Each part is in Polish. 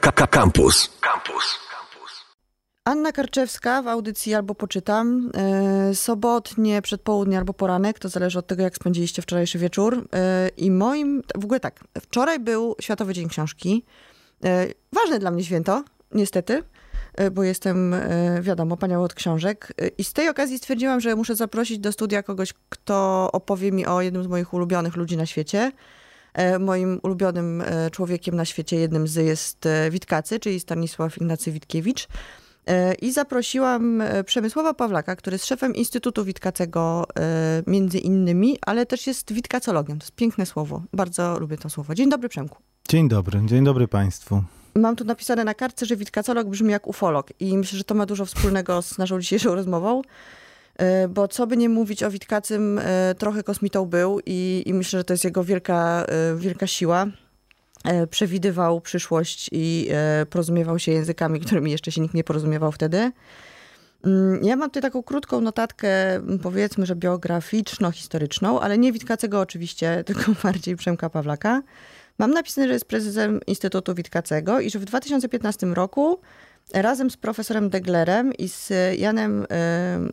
Campus. Campus. Anna Karczewska w audycji albo poczytam. E, sobotnie, przedpołudnie albo poranek, to zależy od tego, jak spędziliście wczorajszy wieczór. E, I moim, w ogóle tak, wczoraj był Światowy Dzień Książki. E, ważne dla mnie święto, niestety, bo jestem, wiadomo, panią od książek. I z tej okazji stwierdziłam, że muszę zaprosić do studia kogoś, kto opowie mi o jednym z moich ulubionych ludzi na świecie. E, Moim ulubionym e, człowiekiem na świecie, jednym z jest e, Witkacy, czyli Stanisław Ignacy Witkiewicz. I zaprosiłam Przemysława Pawlaka, który jest szefem Instytutu Witkacego między innymi, ale też jest witkacologiem. To jest piękne słowo. Bardzo lubię to słowo. Dzień dobry, Przemku. Dzień dobry, dzień dobry Państwu. Mam tu napisane na kartce, że witkacolog brzmi jak ufolog i myślę, że to ma dużo wspólnego z naszą dzisiejszą rozmową, bo co by nie mówić o Witkacym, e, trochę kosmitą był i, i myślę, że to jest jego wielka, e, wielka siła. E, Przewidywał przyszłość i e, porozumiewał się językami, którymi jeszcze się nikt nie porozumiewał wtedy. Mm, Ja mam tutaj taką krótką notatkę, m, powiedzmy, że biograficzno-historyczną, ale nie Witkacego oczywiście, tylko bardziej Przemka Pawlaka. Mam napisane, że jest prezesem Instytutu Witkacego i że w 2015 roku razem z profesorem Deglerem i z Janem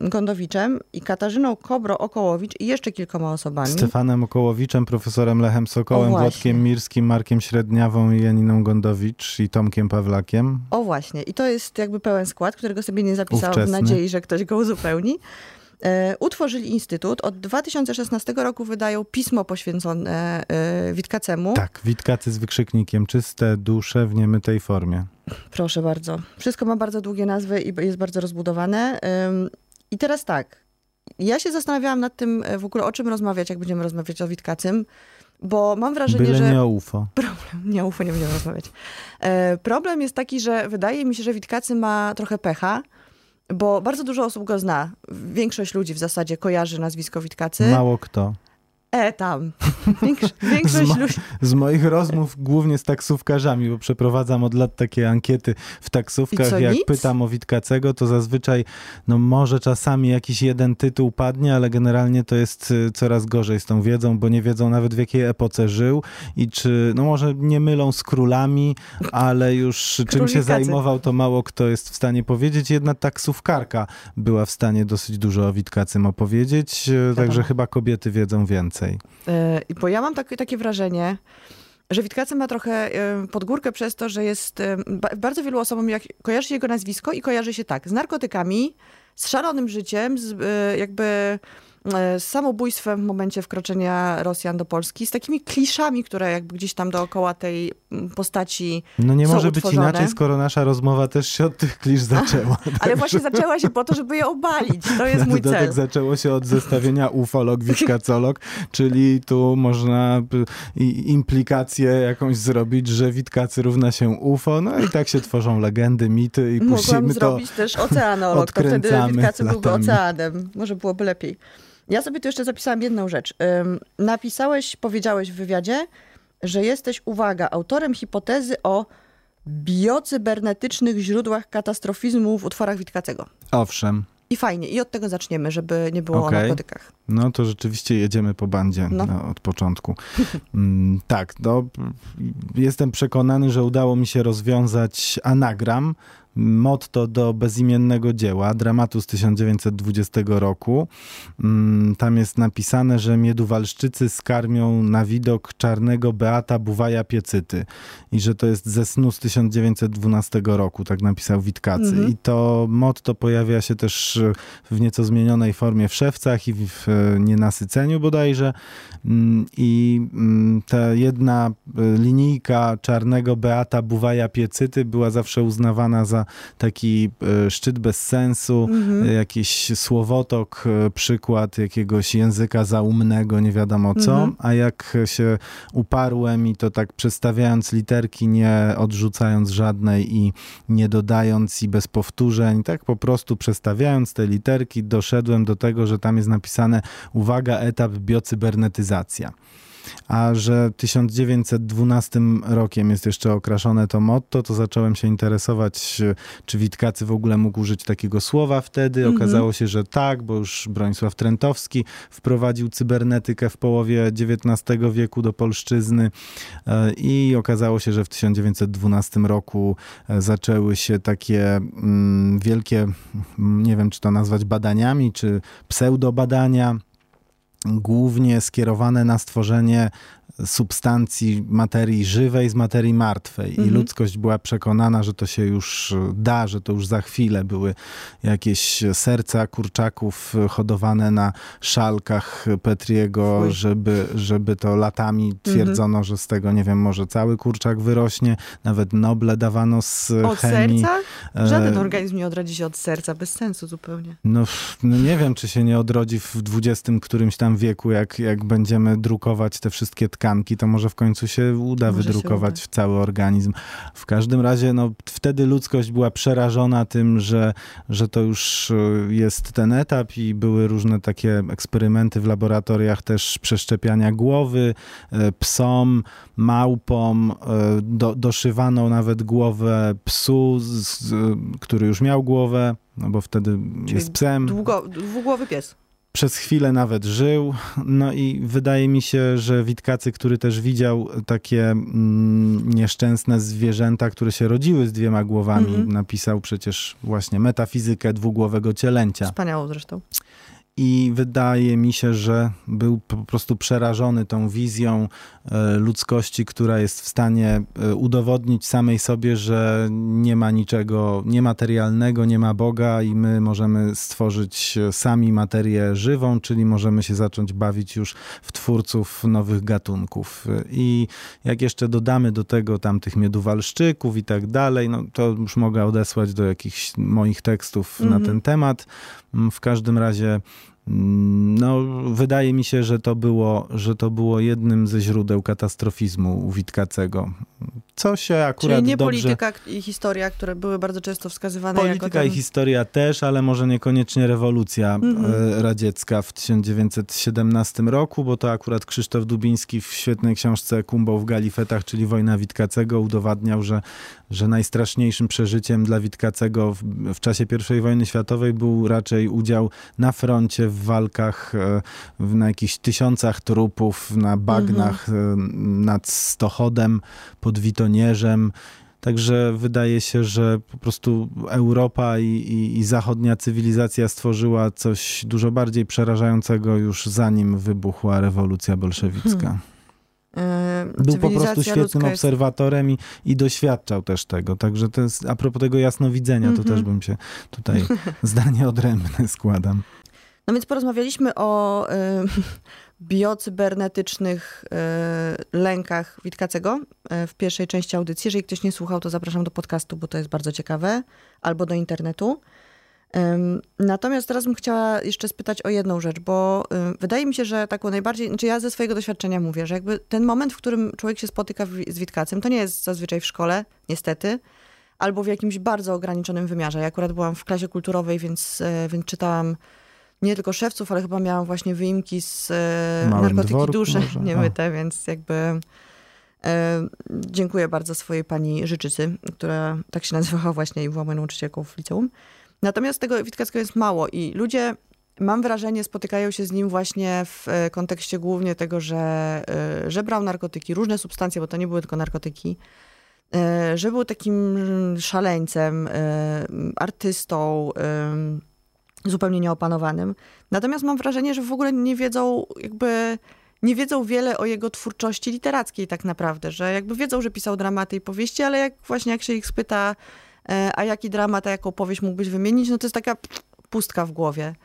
Gondowiczem i Katarzyną Kobro-Okołowicz i jeszcze kilkoma osobami. Stefanem Okołowiczem, profesorem Lechem Sokołem. Włodkiem Mirskim, Markiem Średniawą i Janiną Gondowicz i Tomkiem Pawlakiem. O właśnie, i to jest jakby pełen skład, którego sobie nie zapisałam w nadziei, że ktoś go uzupełni. E, utworzyli instytut. Od 2016 roku wydają pismo poświęcone e, Witkacemu. Tak, Witkacy z wykrzyknikiem, czyste dusze w niemytej formie. Proszę bardzo. Wszystko ma bardzo długie nazwy i jest bardzo rozbudowane. I teraz tak. Ja się zastanawiałam nad tym e, w ogóle, o czym rozmawiać, jak będziemy rozmawiać o Witkacym, bo mam wrażenie, Byle że... nie o UFO. Nie, ufo, nie będziemy rozmawiać. Problem jest taki, że wydaje mi się, że Witkacy ma trochę pecha, bo bardzo dużo osób go zna. Większość ludzi w zasadzie kojarzy nazwisko Witkacy. Mało kto. E, tam. Większo- większość Zma- ludzi... Z moich rozmów głównie z taksówkarzami, bo przeprowadzam od lat takie ankiety w taksówkach. co, Jak nic? pytam o Witkacego, to zazwyczaj, no może czasami jakiś jeden tytuł padnie, ale generalnie to jest y, coraz gorzej z tą wiedzą, bo nie wiedzą nawet w jakiej epoce żył i czy, no może nie mylą z królami, ale już czym się zajmował, to mało kto jest w stanie powiedzieć. Jedna taksówkarka była w stanie dosyć dużo o Witkacym opowiedzieć, y, także chyba kobiety wiedzą więcej. E, Bo ja mam takie, takie wrażenie, że Witkacy ma trochę e, pod górkę przez to, że jest e, ba- bardzo wielu osobom jak, kojarzy się jego nazwisko i kojarzy się tak, z narkotykami, z szalonym życiem, z jakby z samobójstwem w momencie wkroczenia Rosjan do Polski, z takimi kliszami, które jakby gdzieś tam dookoła tej mm, postaci No nie może być utworzone. inaczej, skoro nasza rozmowa też się od tych klisz zaczęła. Ale właśnie zaczęła się po to, żeby je obalić. To jest mój dodatek cel. zaczęło się od zestawienia ufolog, witkacolog, czyli tu można implikację jakąś zrobić, że witkacy równa się UFO, no i tak się tworzą legendy, mity i Mogłam puścimy to. zrobić też oceanolog, to wtedy Witkacy byłby oceanem. Może byłoby lepiej. Ja sobie tu jeszcze zapisałam jedną rzecz. Napisałeś, powiedziałeś w wywiadzie, że jesteś, uwaga, autorem hipotezy o biocybernetycznych źródłach katastrofizmu w utworach Witkacego. Owszem, I fajnie, i od tego zaczniemy, żeby nie było Okej. o narkotykach. no to rzeczywiście jedziemy po bandzie No. no, od początku. Mm, tak, no, jestem przekonany, że udało mi się rozwiązać anagram, motto do bezimiennego dzieła, dramatu z 1920 roku. Mm, Tam jest napisane, że Mieduwalszczycy skarmią na widok czarnego Beata Buwaja Piecyty i że to jest ze snu z 1912 roku, tak napisał Witkacy. Mhm. I to motto pojawia się też w nieco zmienionej formie w szewcach i w nienasyceniu bodajże. Mm, I mm, ta jedna e, linijka czarnego Beata Buwaja Piecyty była zawsze uznawana za taki e, szczyt bez sensu, Mhm. jakiś słowotok, e, przykład jakiegoś języka zaumnego, nie wiadomo co, Mhm. a jak się uparłem i to tak przestawiając literki, nie odrzucając żadnej i nie dodając i bez powtórzeń, tak po prostu przestawiając te literki, doszedłem do tego, że tam jest napisane uwaga, etap a że 1912 rokiem jest jeszcze okraszone to motto, to zacząłem się interesować, czy Witkacy w ogóle mógł użyć takiego słowa wtedy. Mhm. Okazało się, że tak, bo już Bronisław Trentowski wprowadził cybernetykę w połowie XIX wieku do polszczyzny e, i okazało się, że w 1912 roku e, zaczęły się takie mm, wielkie, nie wiem czy to nazwać badaniami, czy pseudobadania głównie skierowane na stworzenie substancji materii żywej z materii martwej. Mhm. I ludzkość była przekonana, że to się już da, że to już za chwilę były jakieś serca kurczaków hodowane na szalkach Petriego, żeby, żeby to latami mhm. twierdzono, mhm. że z tego, nie wiem, może cały kurczak wyrośnie. Nawet noble dawano z od chemii. serca? Żaden e, organizm nie odrodzi się od serca, bez sensu zupełnie. No, no nie wiem, czy się nie odrodzi w XX którymś tam wieku, jak, jak będziemy drukować te wszystkie tkanki to może w końcu się uda może wydrukować się uda. cały organizm. W każdym razie, no, wtedy ludzkość była przerażona tym, że, że to już e, jest ten etap i były różne takie eksperymenty w laboratoriach też przeszczepiania głowy e, psom, małpom, e, do, doszywano nawet głowę psu, z, który już miał głowę, no bo wtedy Czyli jest psem. Długo, dwugłowy pies przez chwilę nawet żył. No i wydaje mi się, że Witkacy, który też widział takie mm, nieszczęsne zwierzęta, które się rodziły z dwiema głowami, mm -hmm. napisał przecież właśnie metafizykę dwugłowego cielęcia. Wspaniałą zresztą i wydaje mi się, że był po prostu przerażony tą wizją e, ludzkości, która jest w stanie e, udowodnić samej sobie, że nie ma niczego niematerialnego, nie ma Boga i my możemy stworzyć sami materię żywą, czyli możemy się zacząć bawić już w twórców nowych gatunków. I jak jeszcze dodamy do tego tam tych miedówalszczyków i tak dalej, no to już mogę odesłać do jakichś moich tekstów na ten temat. W każdym razie mm, no, wydaje mi się, że to, było, że to było jednym ze źródeł katastrofizmu u Witkacego. Co się akurat Czyli nie dobrze... polityka i historia, które były bardzo często wskazywane polityka jako ten... i historia też, ale może niekoniecznie rewolucja mm-hmm. radziecka w 1917 roku, bo to akurat Krzysztof Dubiński w świetnej książce Kumbał w Galifetach, czyli Wojna Witkacego udowadniał, że, że najstraszniejszym przeżyciem dla Witkacego w, w czasie I wojny światowej był raczej udział na froncie w walkach e, na jakichś tysiącach trupów, na bagnach mm-hmm. nad Stochodem pod Witonierzem. Także wydaje się, że po prostu Europa i, i, i, zachodnia cywilizacja stworzyła coś dużo bardziej przerażającego już zanim wybuchła rewolucja bolszewicka. Hmm. Yy, Był po prostu świetnym obserwatorem i, i doświadczał też tego. Także to jest, a propos tego jasnowidzenia, mm -hmm. to też mhm. bym się tutaj zdanie odrębne składam. No więc porozmawialiśmy o y, biocybernetycznych y, lękach Witkacego y, w pierwszej części audycji. Jeżeli ktoś nie słuchał, to zapraszam do podcastu, bo to jest bardzo ciekawe, albo do internetu. Natomiast teraz bym chciała jeszcze spytać o jedną rzecz, bo wydaje mi się, że taką najbardziej, znaczy ja ze swojego doświadczenia mówię, że jakby ten moment, w którym człowiek się spotyka z Witkacem, to nie jest zazwyczaj w szkole, niestety, albo w jakimś bardzo ograniczonym wymiarze. Ja akurat byłam w klasie kulturowej, więc, więc czytałam nie tylko szewców, ale chyba miałam właśnie wyimki z e, narkotyki duszy niemyte, więc jakby e, dziękuję bardzo swojej pani Życzycy, która tak się nazywała właśnie i była moją nauczycielką w liceum. Natomiast tego Witkackiego jest mało i ludzie, mam wrażenie, spotykają się z nim właśnie w e, kontekście głównie tego, że, e, że brał narkotyki, różne substancje, bo to nie były tylko narkotyki, że był takim szaleńcem, artystą, zupełnie nieopanowanym. Natomiast mam wrażenie, że w ogóle nie wiedzą jakby nie wiedzą wiele o jego twórczości literackiej tak naprawdę, że jakby wiedzą, że pisał dramaty i powieści, ale jak właśnie jak się ich spyta, e, a jaki dramat, a jaką powieść mógłbyś wymienić, no to jest taka pustka w głowie.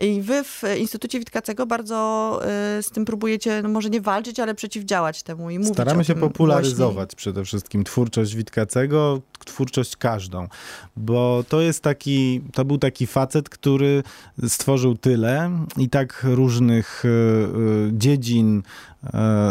I wy w Instytucie Witkacego bardzo y, z tym próbujecie, no może nie walczyć, ale przeciwdziałać temu i mówić Staramy się popularyzować głośniej. przede wszystkim twórczość Witkacego, twórczość każdą, bo to jest taki, to był taki facet, który stworzył tyle i tak różnych dziedzin E,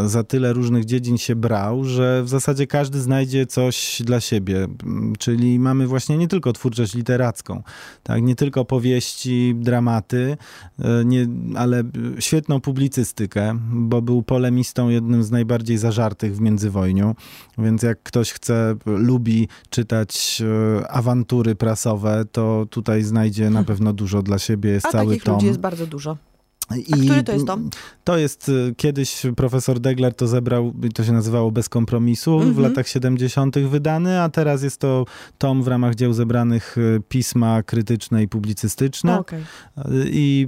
za tyle różnych dziedzin się brał, że w zasadzie każdy znajdzie coś dla siebie. Mm, czyli mamy właśnie nie tylko twórczość literacką, tak? nie tylko powieści, dramaty, e, nie, ale świetną publicystykę, bo był polemistą jednym z najbardziej zażartych w międzywojniu. Więc jak ktoś chce, lubi czytać e, awantury prasowe, to tutaj znajdzie na hmm. pewno dużo dla siebie. Jest A cały takich tom. ludzi jest bardzo dużo. I A który to jest tom? To jest y, kiedyś profesor Degler to zebrał, to się nazywało Bez kompromisu mm -hmm. w mhm. latach 70. wydany, a teraz jest to tom w ramach dzieł zebranych y, pisma krytyczne i publicystyczne. Okay. I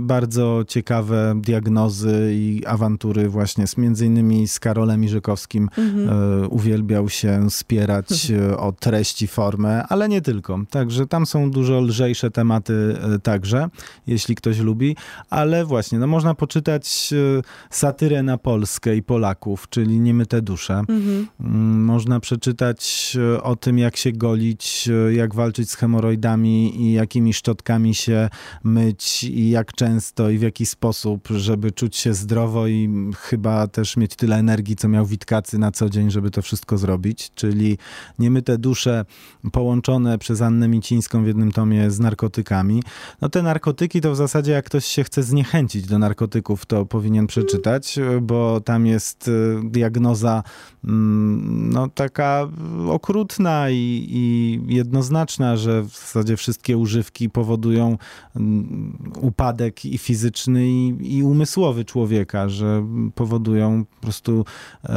bardzo ciekawe diagnozy i awantury właśnie z między innymi z Karolem Iżykowskim mm -hmm. uwielbiał się spierać o treści, formę, ale nie tylko. Także tam są dużo lżejsze tematy także, jeśli ktoś lubi, ale właśnie, no można poczytać e, satyrę na Polskę i Polaków, czyli Niemyte dusze. Mhm. Mm, można przeczytać e, o tym, jak się golić, e, jak walczyć z hemoroidami i jakimi szczotkami się myć i jak często i w jaki sposób, żeby czuć się zdrowo i chyba też mieć tyle energii, co miał Witkacy na co dzień, żeby to wszystko zrobić. Czyli Niemyte dusze połączone przez Annę Micińską w jednym tomie z narkotykami. No te narkotyki to w zasadzie jak ktoś się chce zniechęcić zniechęcić do narkotyków, to powinien przeczytać, bo tam jest y, diagnoza mm, no, taka okrutna i, i jednoznaczna, że w zasadzie wszystkie używki powodują mm, upadek i fizyczny, i, i umysłowy człowieka, że powodują po prostu e,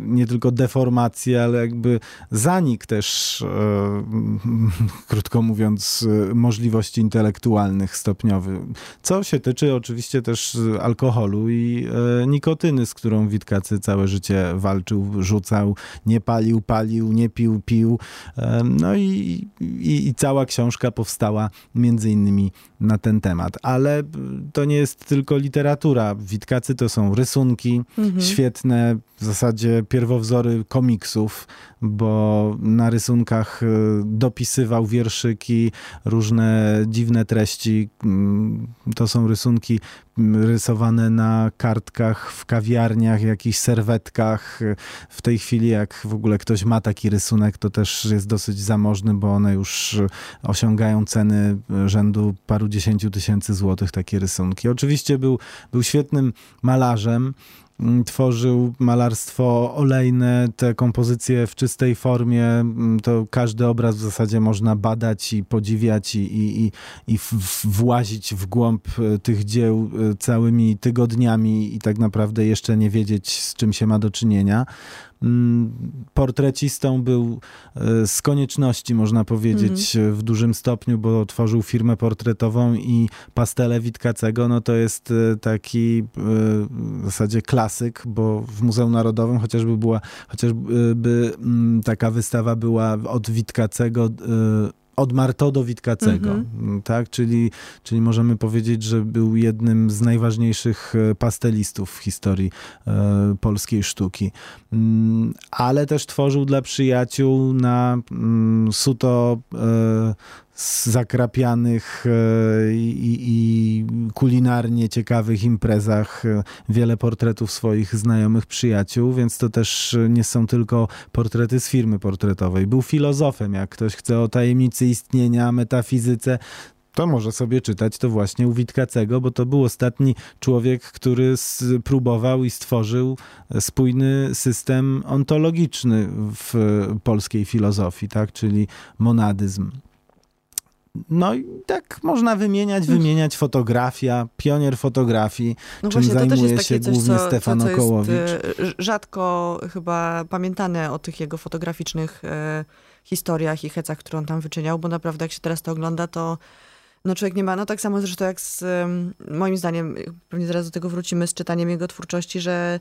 nie tylko deformację, ale jakby zanik też, e, krótko mówiąc, możliwości intelektualnych stopniowy. Co się tyczy oczywiście też alkoholu i e, nikotyny, z którą Witkacy całe życie walczył, rzucał, nie palił, palił, nie pił, pił. E, no i, i, i cała książka powstała między innymi na ten temat. Ale to nie jest tylko literatura. Witkacy to są rysunki mhm. świetne, w zasadzie pierwowzory komiksów, bo na rysunkach e, dopisywał wierszyki, różne dziwne treści. Mm, to są rysunki rysowane na kartkach w kawiarniach, jakichś serwetkach. W tej chwili, jak w ogóle ktoś ma taki rysunek, to też jest dosyć zamożny, bo one już osiągają ceny rzędu paru dziesięciu tysięcy złotych, takie rysunki. Oczywiście był, był świetnym malarzem. Mm, tworzył malarstwo olejne, te kompozycje w czystej formie, mm, to każdy obraz w zasadzie można badać i podziwiać i, i, i włazić w głąb e, tych dzieł e, całymi tygodniami i tak naprawdę jeszcze nie wiedzieć, z czym się ma do czynienia. Mm, portrecistą był e, z konieczności, można powiedzieć, mhm. w dużym stopniu, bo tworzył firmę portretową i pastele Witkacego, no to jest e, taki e, w zasadzie klasyk, bo w Muzeum Narodowym chociażby była, chociażby mm, taka wystawa była od Witkacego od Marto do Witkacego, mm-hmm. tak? Czyli, czyli możemy powiedzieć, że był jednym z najważniejszych e, pastelistów w historii e, polskiej sztuki. Mm, ale też tworzył dla przyjaciół na mm, suto e, zakrapianych e, i, i, kulinarnie ciekawych imprezach e, wiele portretów swoich znajomych przyjaciół, więc to też nie są tylko portrety z firmy portretowej. Był filozofem, jak ktoś chce o tajemnicy istnienia, metafizyce, to może sobie czytać to właśnie u Witkacego, bo to był ostatni człowiek, który próbował i stworzył spójny system ontologiczny w polskiej filozofii, tak? czyli monadyzm. No i tak można wymieniać, wymieniać fotografia, pionier fotografii, no czym właśnie, zajmuje się coś, głównie co, Stefan co, co Okołowicz. Jest, rzadko chyba pamiętane o tych jego fotograficznych e, historiach i hecach, które on tam wyczyniał, bo naprawdę jak się teraz to ogląda, to no człowiek nie ma, no tak samo zresztą jak z, moim zdaniem, pewnie zaraz do tego wrócimy, z czytaniem jego twórczości, że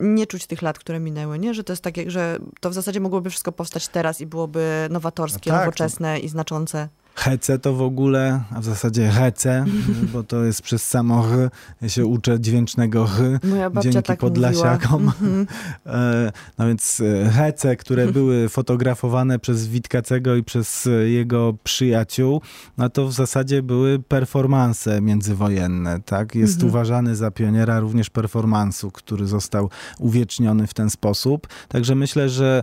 nie czuć tych lat, które minęły, nie? Że to jest takie, że to w zasadzie mogłoby wszystko powstać teraz i byłoby nowatorskie, no tak, nowoczesne i znaczące. Hece to w ogóle, a w zasadzie hece, bo to jest przez samo ch. Ja się uczę dźwięcznego babcia dzięki tak podlasiakom. mówiła. E, No więc e, hece, które były fotografowane przez Witkacego i przez e, jego przyjaciół, no to w zasadzie były performanse międzywojenne, tak? Jest Mhm. uważany za pioniera również performansu, który został uwieczniony w ten sposób. Także myślę, że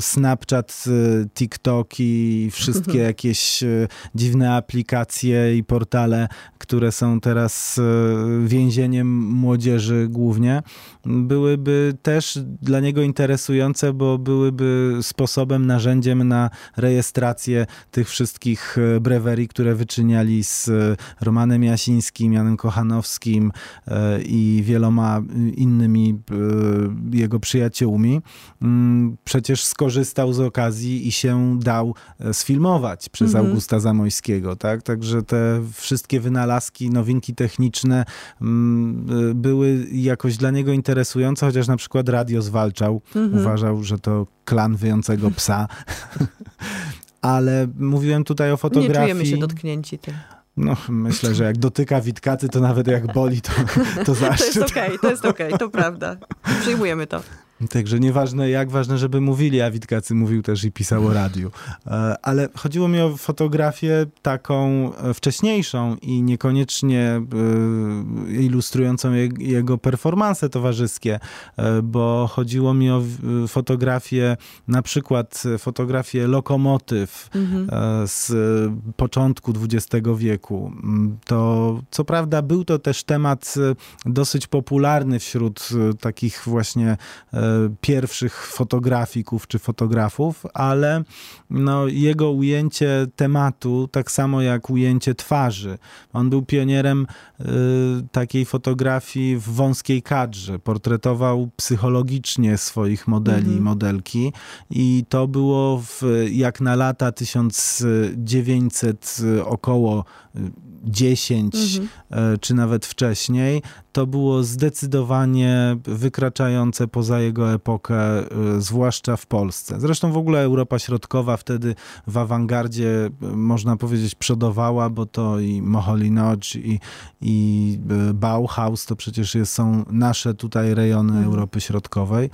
Snapchat, e, TikTok i wszystkie jakieś e, dziwne aplikacje i portale, które są teraz e, więzieniem młodzieży głównie, byłyby też dla niego interesujące, bo byłyby sposobem, narzędziem na rejestrację tych wszystkich e, brewerii, które wyczyniali z Romanem Jasińskim, Janem Kochanowskim i wieloma innymi jego przyjaciółmi. Mm, Przecież skorzystał z okazji i się dał sfilmować przez Mhm. Augusta Zamojskiego, tak? Także te wszystkie wynalazki, nowinki techniczne mm, y, były jakoś dla niego interesujące, chociaż na przykład radio zwalczał. Mhm. Uważał, że to klan wyjącego psa. Ale mówiłem tutaj o Nie fotografii. czujemy się dotknięci tym. No, myślę, że jak dotyka Witkacy, to nawet jak boli, to, to To jest zaszczyt. okej, to jest okej, to prawda. Przyjmujemy to. Także nieważne jak, ważne, żeby mówili, a Witkacy mówił też i pisał o radiu. E, Ale chodziło mi o fotografię taką e, wcześniejszą i niekoniecznie e, ilustrującą je- jego performanse towarzyskie, bo chodziło mi o fotografię, na przykład fotografię lokomotyw Mhm. z początku XX wieku. Mm, To co prawda był to też temat dosyć popularny wśród takich właśnie pierwszych fotografików czy fotografów, ale no, jego ujęcie tematu, tak samo jak ujęcie twarzy. On był pionierem e, takiej fotografii w wąskiej kadrze. Portretował psychologicznie swoich modeli i Mhm. modelki i to było w, jak na lata 1900 y, około y, 10 Mhm. e, czy nawet wcześniej, to było zdecydowanie wykraczające poza jego epokę, y, zwłaszcza w Polsce. Zresztą w ogóle Europa Środkowa wtedy w awangardzie, y, można powiedzieć, przodowała, bo to i Moholy-Nagy i, i y, Bauhaus to przecież jest, są nasze tutaj rejony Mhm. Europy Środkowej.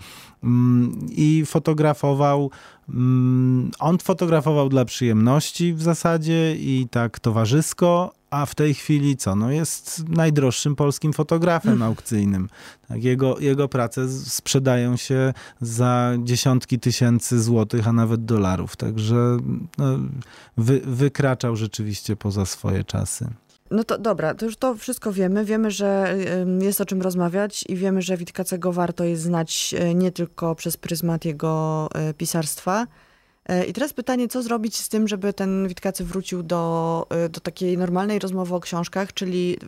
Mm, I fotografował Mm, On fotografował dla przyjemności w zasadzie i tak towarzysko, a w tej chwili co? No jest najdroższym polskim fotografem aukcyjnym. Tak, jego, jego prace sprzedają się za dziesiątki tysięcy złotych, a nawet dolarów. Także no, wy, wykraczał rzeczywiście poza swoje czasy. No to dobra, to już to wszystko wiemy. Wiemy, że jest o czym rozmawiać i wiemy, że Witkacego warto jest znać e, nie tylko przez pryzmat jego e, pisarstwa. E, I teraz pytanie, co zrobić z tym, żeby ten Witkacy wrócił do, do takiej normalnej rozmowy o książkach, czyli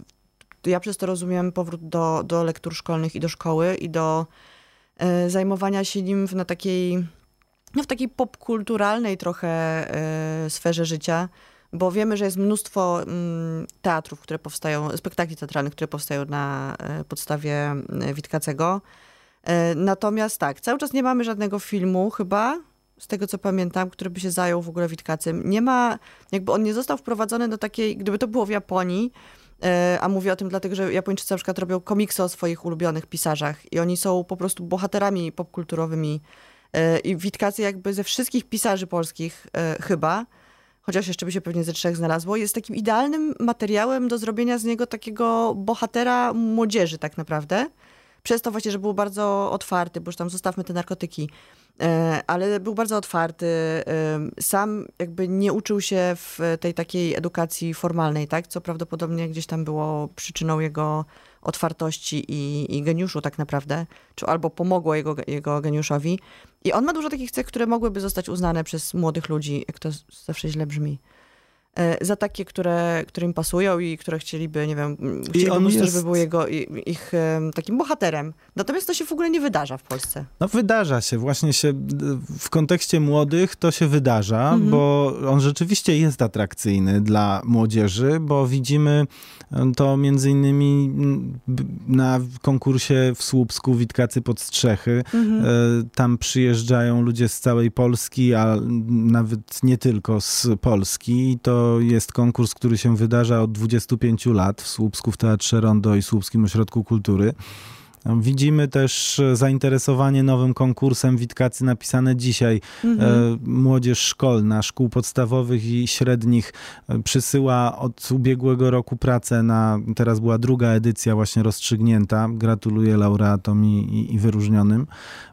ja przez to rozumiem powrót do, do lektur szkolnych i do szkoły i do zajmowania się nim w, na takiej, no w takiej popkulturalnej trochę sferze życia, bo wiemy, że jest mnóstwo mm, teatrów, które powstają, spektakli teatralnych, które powstają na e, podstawie e, Witkacego. E, Natomiast tak, cały czas nie mamy żadnego filmu chyba, z tego co pamiętam, który by się zajął w ogóle Witkacym. Nie ma, jakby on nie został wprowadzony do takiej, gdyby to było w Japonii, a mówię o tym dlatego, że Japończycy na przykład robią komiksy o swoich ulubionych pisarzach i oni są po prostu bohaterami popkulturowymi i Witkacy jakby ze wszystkich pisarzy polskich chyba, chociaż jeszcze by się pewnie ze trzech znalazło, jest takim idealnym materiałem do zrobienia z niego takiego bohatera młodzieży tak naprawdę. Przez to właśnie, że był bardzo otwarty, bo już tam zostawmy te narkotyki, e, ale był bardzo otwarty. Sam jakby nie uczył się w tej takiej edukacji formalnej, tak? Co prawdopodobnie gdzieś tam było przyczyną jego otwartości i, i geniuszu tak naprawdę, czy albo pomogło jego, jego geniuszowi. I on ma dużo takich cech, które mogłyby zostać uznane przez młodych ludzi, jak to zawsze źle brzmi. E, za takie, które, które im pasują i które chcieliby, nie wiem, chcieliby on jest- żeby był jego, ich takim bohaterem. Natomiast to się w ogóle nie wydarza w Polsce. No wydarza się, właśnie się w kontekście młodych to się wydarza, Mhm. bo on rzeczywiście jest atrakcyjny dla młodzieży, bo widzimy to między innymi na konkursie w Słupsku Witkacy pod Strzechy. Mhm. E, Tam przyjeżdżają ludzie z całej Polski, a nawet nie tylko z Polski. I to jest konkurs, który się wydarza od 25 lat w Słupsku w Teatrze Rondo i Słupskim Ośrodku Kultury. Widzimy też e, zainteresowanie nowym konkursem Witkacy napisane dzisiaj. Mhm. E, Młodzież szkolna, szkół podstawowych i średnich e, przysyła od ubiegłego roku pracę na, teraz była druga edycja właśnie rozstrzygnięta. Gratuluję laureatom i, i, i wyróżnionym.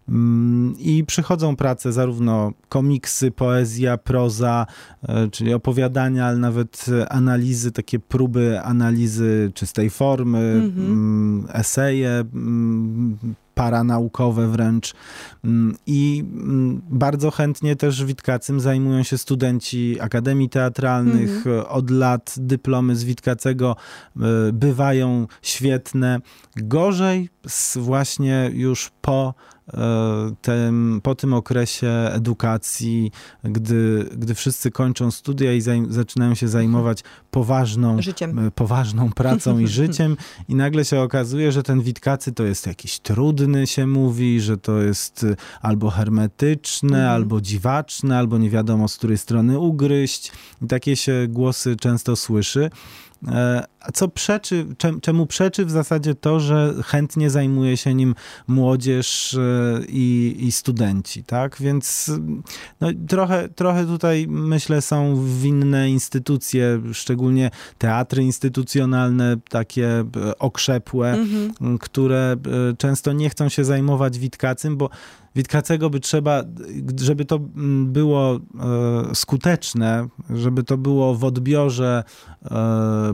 Mm, I przychodzą prace zarówno komiksy, poezja, proza, czyli opowiadania, ale nawet analizy, takie próby analizy czystej formy, Mhm. mm, eseje, mm, paranaukowe wręcz. Mm, I mm, bardzo chętnie też Witkacym zajmują się studenci Akademii Teatralnych. Mhm. Od lat dyplomy z Witkacego e, bywają świetne. Gorzej z właśnie już po e, tym, po tym okresie edukacji, gdy, gdy wszyscy kończą studia i zajm- zaczynają się zajmować poważną Życiem. e, poważną pracą i życiem i nagle się okazuje, że ten Witkacy to jest jakiś trudny, się mówi, że to jest y, albo hermetyczne, Mhm. albo dziwaczne, albo nie wiadomo z której strony ugryźć. I takie się głosy często słyszy. Co przeczy, czem- czemu przeczy w zasadzie to, że chętnie zajmuje się nim młodzież e, i, i studenci, tak? Więc no, trochę, trochę tutaj myślę są winne instytucje, szczególnie teatry instytucjonalne, takie e, okrzepłe, Mhm. które e, często nie chcą się zajmować Witkacym, bo Witkacego by trzeba, żeby to mm, było skuteczne, żeby to było w odbiorze e,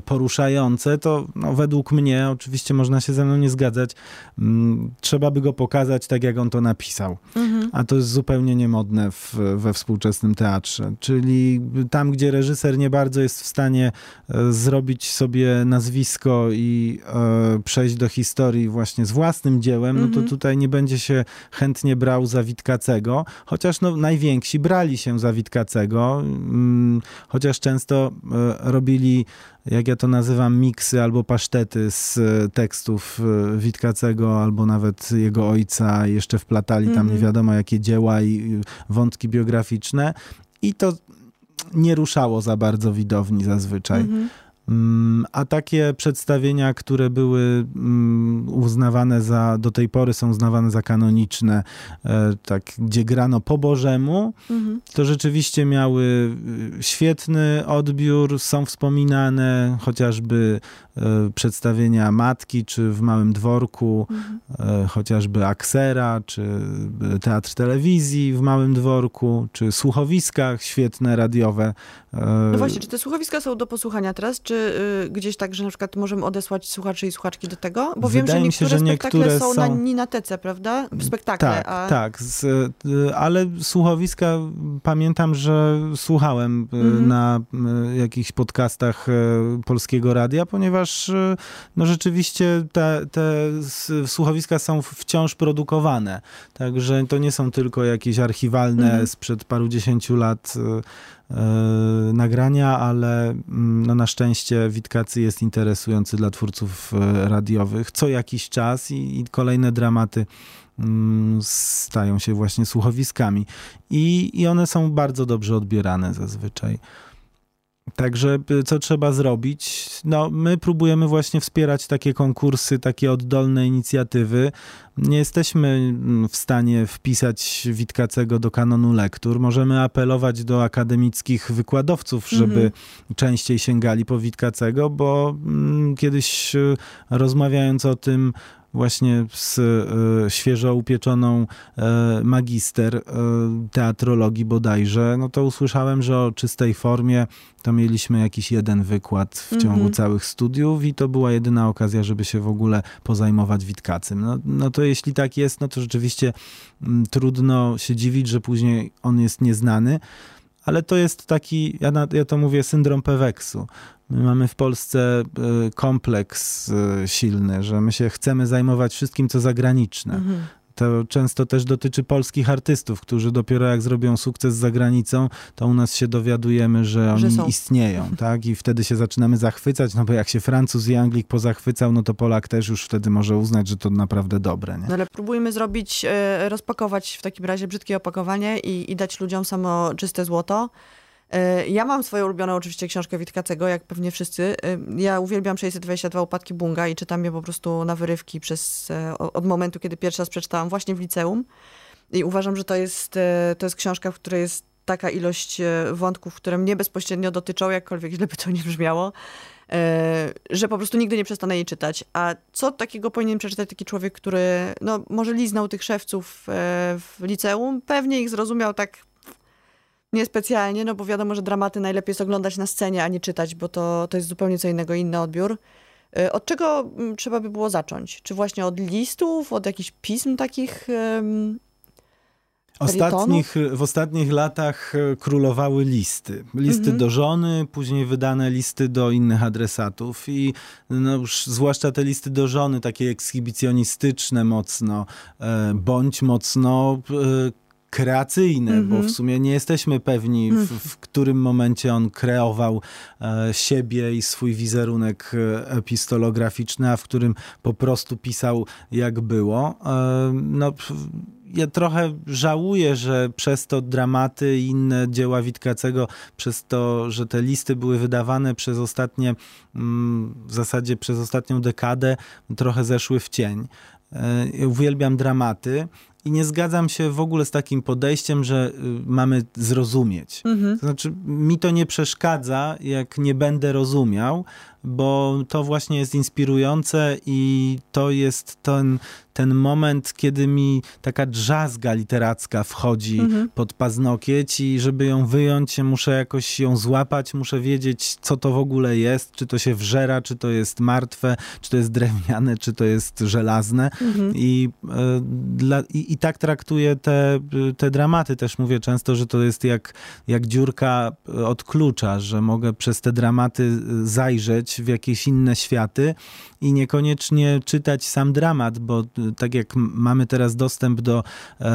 to no, według mnie, oczywiście można się ze mną nie zgadzać, mm, trzeba by go pokazać tak, jak on to napisał. Mhm. A to jest zupełnie niemodne w, we współczesnym teatrze. Czyli tam, gdzie reżyser nie bardzo jest w stanie e, zrobić sobie nazwisko i e, przejść do historii właśnie z własnym dziełem, no Mhm. to tutaj nie będzie się chętnie brał za Witkacego, chociaż no, najwięksi brali się za Witkacego, mm, chociaż często e, robili jak ja to nazywam, miksy albo pasztety z e, tekstów e, Witkacego, albo nawet jego ojca, jeszcze wplatali tam Mhm. nie wiadomo jakie dzieła i wątki biograficzne. I to nie ruszało za bardzo widowni zazwyczaj. Mm, A takie przedstawienia, które były mm, uznawane za, do tej pory są uznawane za kanoniczne, e, tak, gdzie grano po Bożemu, Mhm. to rzeczywiście miały y, świetny odbiór, są wspominane chociażby e, przedstawienia Matki, czy w Małym Dworku, Mhm. e, chociażby Aksera, czy Teatr Telewizji w Małym Dworku, czy słuchowiskach świetne radiowe. No właśnie, czy te słuchowiska są do posłuchania teraz, czy y, gdzieś tak, że na przykład możemy odesłać słuchaczy i słuchaczki do tego? Bo wiem, że Wydaje mi się, niektóre że spektakle niektóre są, na są- Ninatece, prawda? Spektakle, Tak, a... tak. Z, y, ale słuchowiska pamiętam, że słuchałem y, Mhm. na y, jakichś podcastach y, Polskiego Radia, ponieważ no rzeczywiście te, te słuchowiska są wciąż produkowane. Także to nie są tylko jakieś archiwalne Mhm. sprzed parudziesięciu lat y, y, nagrania, ale mm, no na szczęście Witkacy jest interesujący dla twórców y, radiowych co jakiś czas i, i kolejne dramaty mm, stają się właśnie słuchowiskami. I, I one są bardzo dobrze odbierane zazwyczaj. Także y, co trzeba zrobić? No, my próbujemy właśnie wspierać takie konkursy, takie oddolne inicjatywy. Nie jesteśmy mm, w stanie wpisać Witkacego do kanonu lektur. Możemy apelować do akademickich wykładowców, żeby Mhm. częściej sięgali po Witkacego, bo mm, kiedyś y, rozmawiając o tym właśnie z e, świeżo upieczoną e, magister e, teatrologii bodajże, no to usłyszałem, że o czystej formie to mieliśmy jakiś jeden wykład w ciągu Mhm. całych studiów i to była jedyna okazja, żeby się w ogóle pozajmować Witkacym. No, no to jeśli tak jest, no to rzeczywiście mm, trudno się dziwić, że później on jest nieznany. Ale to jest taki, ja, na, ja to mówię, syndrom Peweksu. My mamy w Polsce y, kompleks y, silny, że my się chcemy zajmować wszystkim, co zagraniczne. Mhm. To często też dotyczy polskich artystów, którzy dopiero jak zrobią sukces za granicą, to u nas się dowiadujemy, że oni Że istnieją, tak? I wtedy się zaczynamy zachwycać, no bo jak się Francuz i Anglik pozachwycał, no to Polak też już wtedy może uznać, że to naprawdę dobre, nie? No ale próbujmy zrobić, e, rozpakować w takim razie brzydkie opakowanie i, i dać ludziom samo czyste złoto. E, Ja mam swoją ulubioną oczywiście książkę Witkacego, jak pewnie wszyscy. E, Ja uwielbiam 622 upadki Bunga i czytam je po prostu na wyrywki przez, e, od momentu, kiedy pierwszy raz przeczytałam właśnie w liceum. I uważam, że to jest, to jest książka, w której jest taka ilość wątków, które mnie bezpośrednio dotyczą, jakkolwiek źle by to nie brzmiało, że po prostu nigdy nie przestanę jej czytać. A co takiego powinien przeczytać taki człowiek, który no, może liznął tych szewców w liceum? Pewnie ich zrozumiał tak niespecjalnie, no bo wiadomo, że dramaty najlepiej jest oglądać na scenie, a nie czytać, bo to, to jest zupełnie co innego, inny odbiór. E, Od czego mm, trzeba by było zacząć? Czy właśnie od listów, od jakichś pism takich? em, Ostatnich, w ostatnich latach e, królowały listy. Listy Mhm. do żony, później wydane listy do innych adresatów i no już zwłaszcza te listy do żony, takie ekshibicjonistyczne mocno, e, bądź mocno e, kreacyjne, bo Mhm. w sumie nie jesteśmy pewni, w, w którym momencie on kreował e, siebie i swój wizerunek e, epistolograficzny, a w którym po prostu pisał jak było. E, no, ja trochę żałuję, że przez to dramaty i inne dzieła Witkacego, przez to, że te listy były wydawane przez ostatnie, mm, w zasadzie przez ostatnią dekadę, trochę zeszły w cień. E, Uwielbiam dramaty i nie zgadzam się w ogóle z takim podejściem, że y, mamy zrozumieć. Mhm. To znaczy, mi to nie przeszkadza, jak nie będę rozumiał, bo to właśnie jest inspirujące i to jest ten, ten moment, kiedy mi taka drzazga literacka wchodzi Mhm. pod paznokieć i żeby ją wyjąć, muszę jakoś ją złapać, muszę wiedzieć, co to w ogóle jest, czy to się wżera, czy to jest martwe, czy to jest drewniane, czy to jest żelazne. Mhm. I, e, dla, i, I tak traktuję te, te dramaty. Też mówię często, że to jest jak, jak dziurka od klucza, że mogę przez te dramaty zajrzeć w jakieś inne światy i niekoniecznie czytać sam dramat, bo e, tak jak mamy teraz dostęp do e,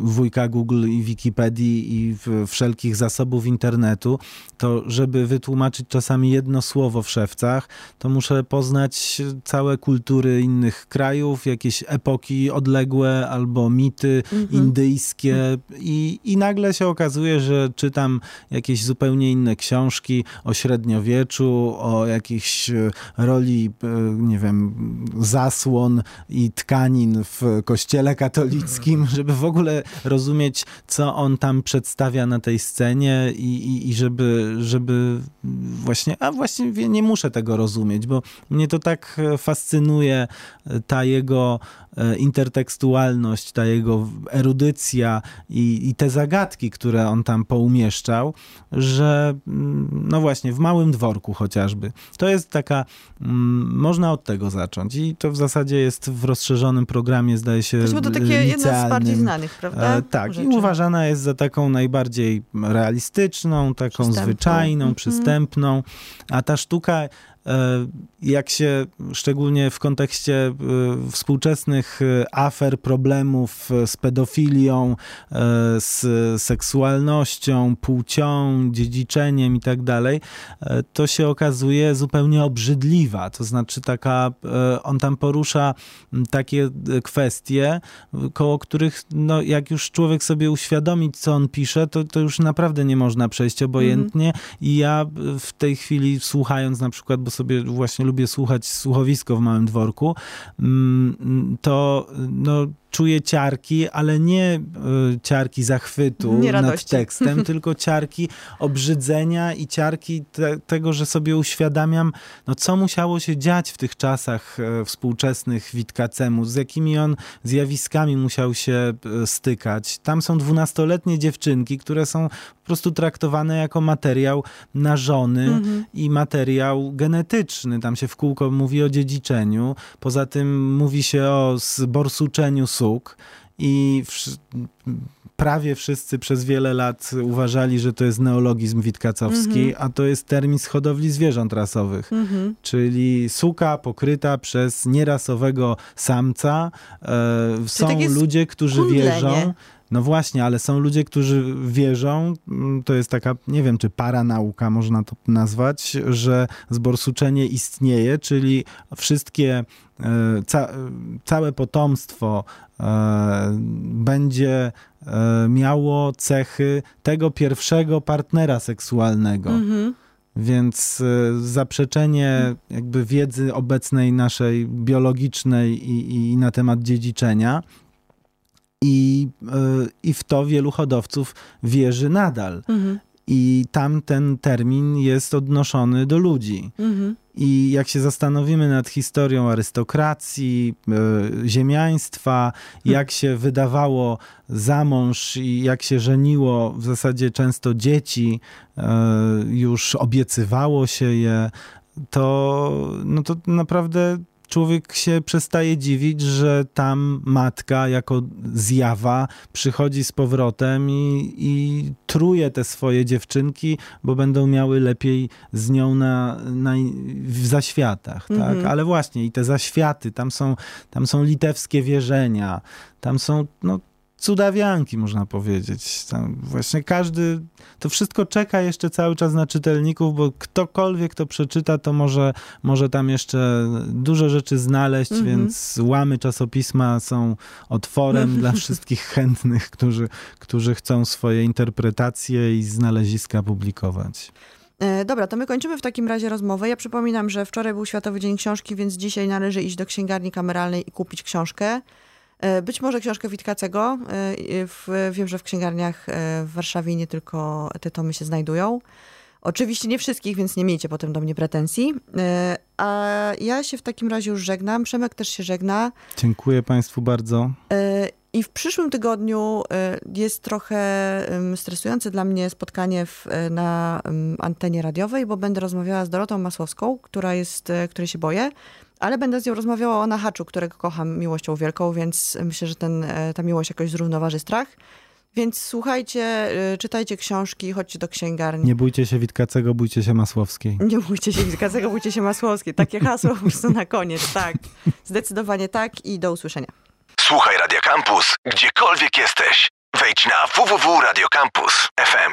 wujka Google i Wikipedii i wszelkich zasobów internetu, to żeby wytłumaczyć czasami jedno słowo w szewcach, to muszę poznać całe kultury innych krajów, jakieś epoki odległe albo mity Mhm. indyjskie i, i nagle się okazuje, że czytam jakieś zupełnie inne książki o średniowieczu, o jakiejś e, roli, e, nie wiem, zasłon i tkanin w kościele katolickim, żeby w ogóle rozumieć, co on tam przedstawia na tej scenie i, i, i żeby, żeby właśnie, a właściwie nie muszę tego rozumieć, bo mnie to tak e, fascynuje, ta jego intertekstualność, ta jego erudycja i, i te zagadki, które on tam poumieszczał, że mm, no właśnie, w małym dworku chociażby. To jest taka, mm, można od tego zacząć i to w zasadzie jest w rozszerzonym programie, zdaje się, bo to takie jedno z bardziej znanych, prawda? E, tak, rzeczy. i uważana jest za taką najbardziej realistyczną, taką Przystępną. zwyczajną, Mhm. przystępną, a ta sztuka, e, jak się szczególnie w kontekście e, współczesnych e, afer, problemów e, z pedofilią, e, z seksualnością, płcią, dziedziczeniem i tak dalej, e, to się okazuje zupełnie obrzydliwa. To znaczy taka, e, on tam porusza takie e, kwestie, koło których, no, jak już człowiek sobie uświadomi, co on pisze, to, to już naprawdę nie można przejść obojętnie. I ja w tej chwili, słuchając na przykład, bo sobie właśnie lubię słuchać słuchowisko w małym dworku, mm, to no, czuję ciarki, ale nie y, ciarki zachwytu Nie nad radości. tekstem, tylko ciarki obrzydzenia i ciarki te, tego, że sobie uświadamiam, no co musiało się dziać w tych czasach e, współczesnych Witkacemu, z jakimi on zjawiskami musiał się e, stykać. Tam są dwunastoletnie dziewczynki, które są po prostu traktowane jako materiał na żony Mhm. i materiał genetyczny. Tam się w kółko mówi o dziedziczeniu. Poza tym mówi się o zborsuczeniu sóg. i prawie wszyscy przez wiele lat uważali, że to jest neologizm witkacowski, mm -hmm. a to jest termin z hodowli zwierząt rasowych, mm -hmm. czyli suka pokryta przez nierasowego samca. E, są tak ludzie, którzy kundle, wierzą. Nie? No właśnie, ale są ludzie, którzy wierzą, mm, to jest taka, nie wiem, czy paranauka można to nazwać, że zborsuczenie istnieje, czyli wszystkie, e, ca, całe potomstwo będzie e, miało cechy tego pierwszego partnera seksualnego. Mhm. Więc zaprzeczenie jakby wiedzy obecnej naszej biologicznej i, i na temat dziedziczenia i, i w to wielu hodowców wierzy nadal. Mhm. I tam ten termin jest odnoszony do ludzi. Mhm. I jak się zastanowimy nad historią arystokracji, y, ziemiaństwa, jak się wydawało za mąż i jak się żeniło w zasadzie często dzieci, y, już obiecywało się je, to, no to naprawdę człowiek się przestaje dziwić, że tam matka jako zjawa przychodzi z powrotem i, i truje te swoje dziewczynki, bo będą miały lepiej z nią na, na w zaświatach, tak? Mhm. Ale właśnie i te zaświaty, tam są, tam są litewskie wierzenia, tam są, no cudawianki, można powiedzieć. Tam właśnie każdy, to wszystko czeka jeszcze cały czas na czytelników, bo ktokolwiek to przeczyta, to może, może tam jeszcze dużo rzeczy znaleźć, mm -hmm. więc łamy czasopisma są otworem dla wszystkich chętnych, którzy, którzy chcą swoje interpretacje i znaleziska publikować. E, dobra, to my kończymy w takim razie rozmowę. Ja przypominam, że wczoraj był Światowy Dzień Książki, więc dzisiaj należy iść do księgarni kameralnej i kupić książkę. E, być może książkę Witkacego. E, wiem, że w księgarniach e, w Warszawie nie tylko te tomy się znajdują. Oczywiście nie wszystkich, więc nie miejcie potem do mnie pretensji. A ja się w takim razie już żegnam. Przemek też się żegna. Dziękuję Państwu bardzo. I w przyszłym tygodniu jest trochę stresujące dla mnie spotkanie w, na antenie radiowej, bo będę rozmawiała z Dorotą Masłowską, która jest, której się boję ale będę z nią rozmawiała o Nahaczu, którego kocham miłością wielką, więc myślę, że ten, e, ta miłość jakoś zrównoważy strach. Więc słuchajcie, e, czytajcie książki, chodźcie do księgarni. Nie bójcie się Witkacego, bójcie się Masłowskiej. Nie bójcie się Witkacego, bójcie się Masłowskiej. Takie hasło po prostu na koniec, tak. Zdecydowanie tak i do usłyszenia. Słuchaj Radio Campus, gdziekolwiek jesteś. Wejdź na www.radiocampus.fm.